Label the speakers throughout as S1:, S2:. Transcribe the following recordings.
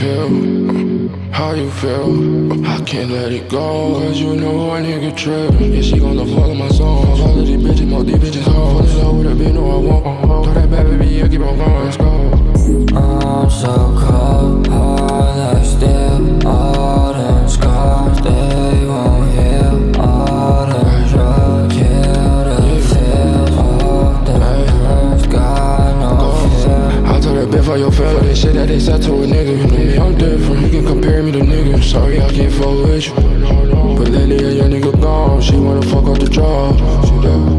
S1: feel
S2: how you feel. I can't let it go, cause you know a nigga trip. Yeah, she gonna follow my song. All of these bitches, more these bitches hard. Fall in love with a bitch, no, I won't. For your fella, they said that they said to a nigga. You know me, I'm different. You can compare me to niggas. Sorry, I can't fuck with you. But lately, a young nigga gone. She wanna fuck up the job.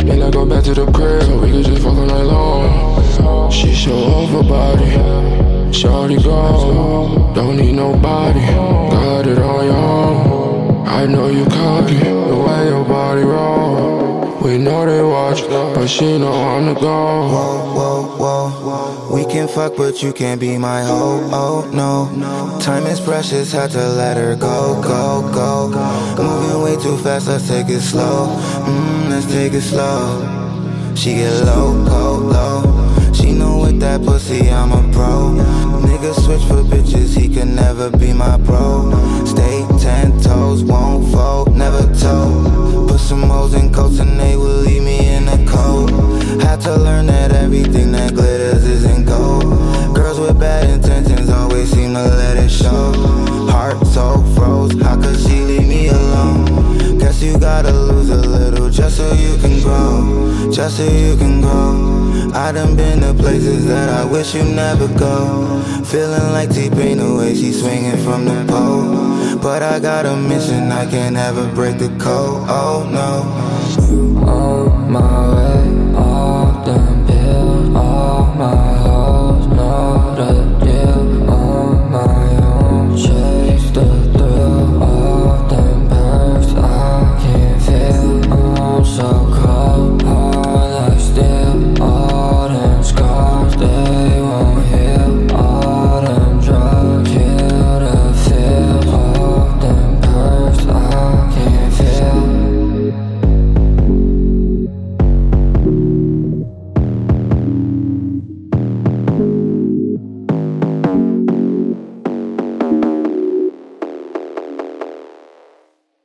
S2: Then I go back to the crib, so we can just fuck all night long. She show off her body. Shorty go, don't need nobody. Got it on your own. I know you cocky, the way your body roll. We know they watch, but she know I'm the go.
S3: Whoa, whoa, whoa. We can fuck, but you can't be my hoe. Oh no. Time is precious, had to let her go, go, go. Moving way too fast, let's take it slow. Mmm, let's take it slow. She get low, low, low. She know with that pussy, I'm a pro. Nigga switch for bitches, he can never be my bro. Grow, just so you can grow. I done been to places that I wish you never go. Feeling like T-Pain the way she swinging from the pole. But I got a mission, I can't ever break the code. Oh no.
S1: On my way,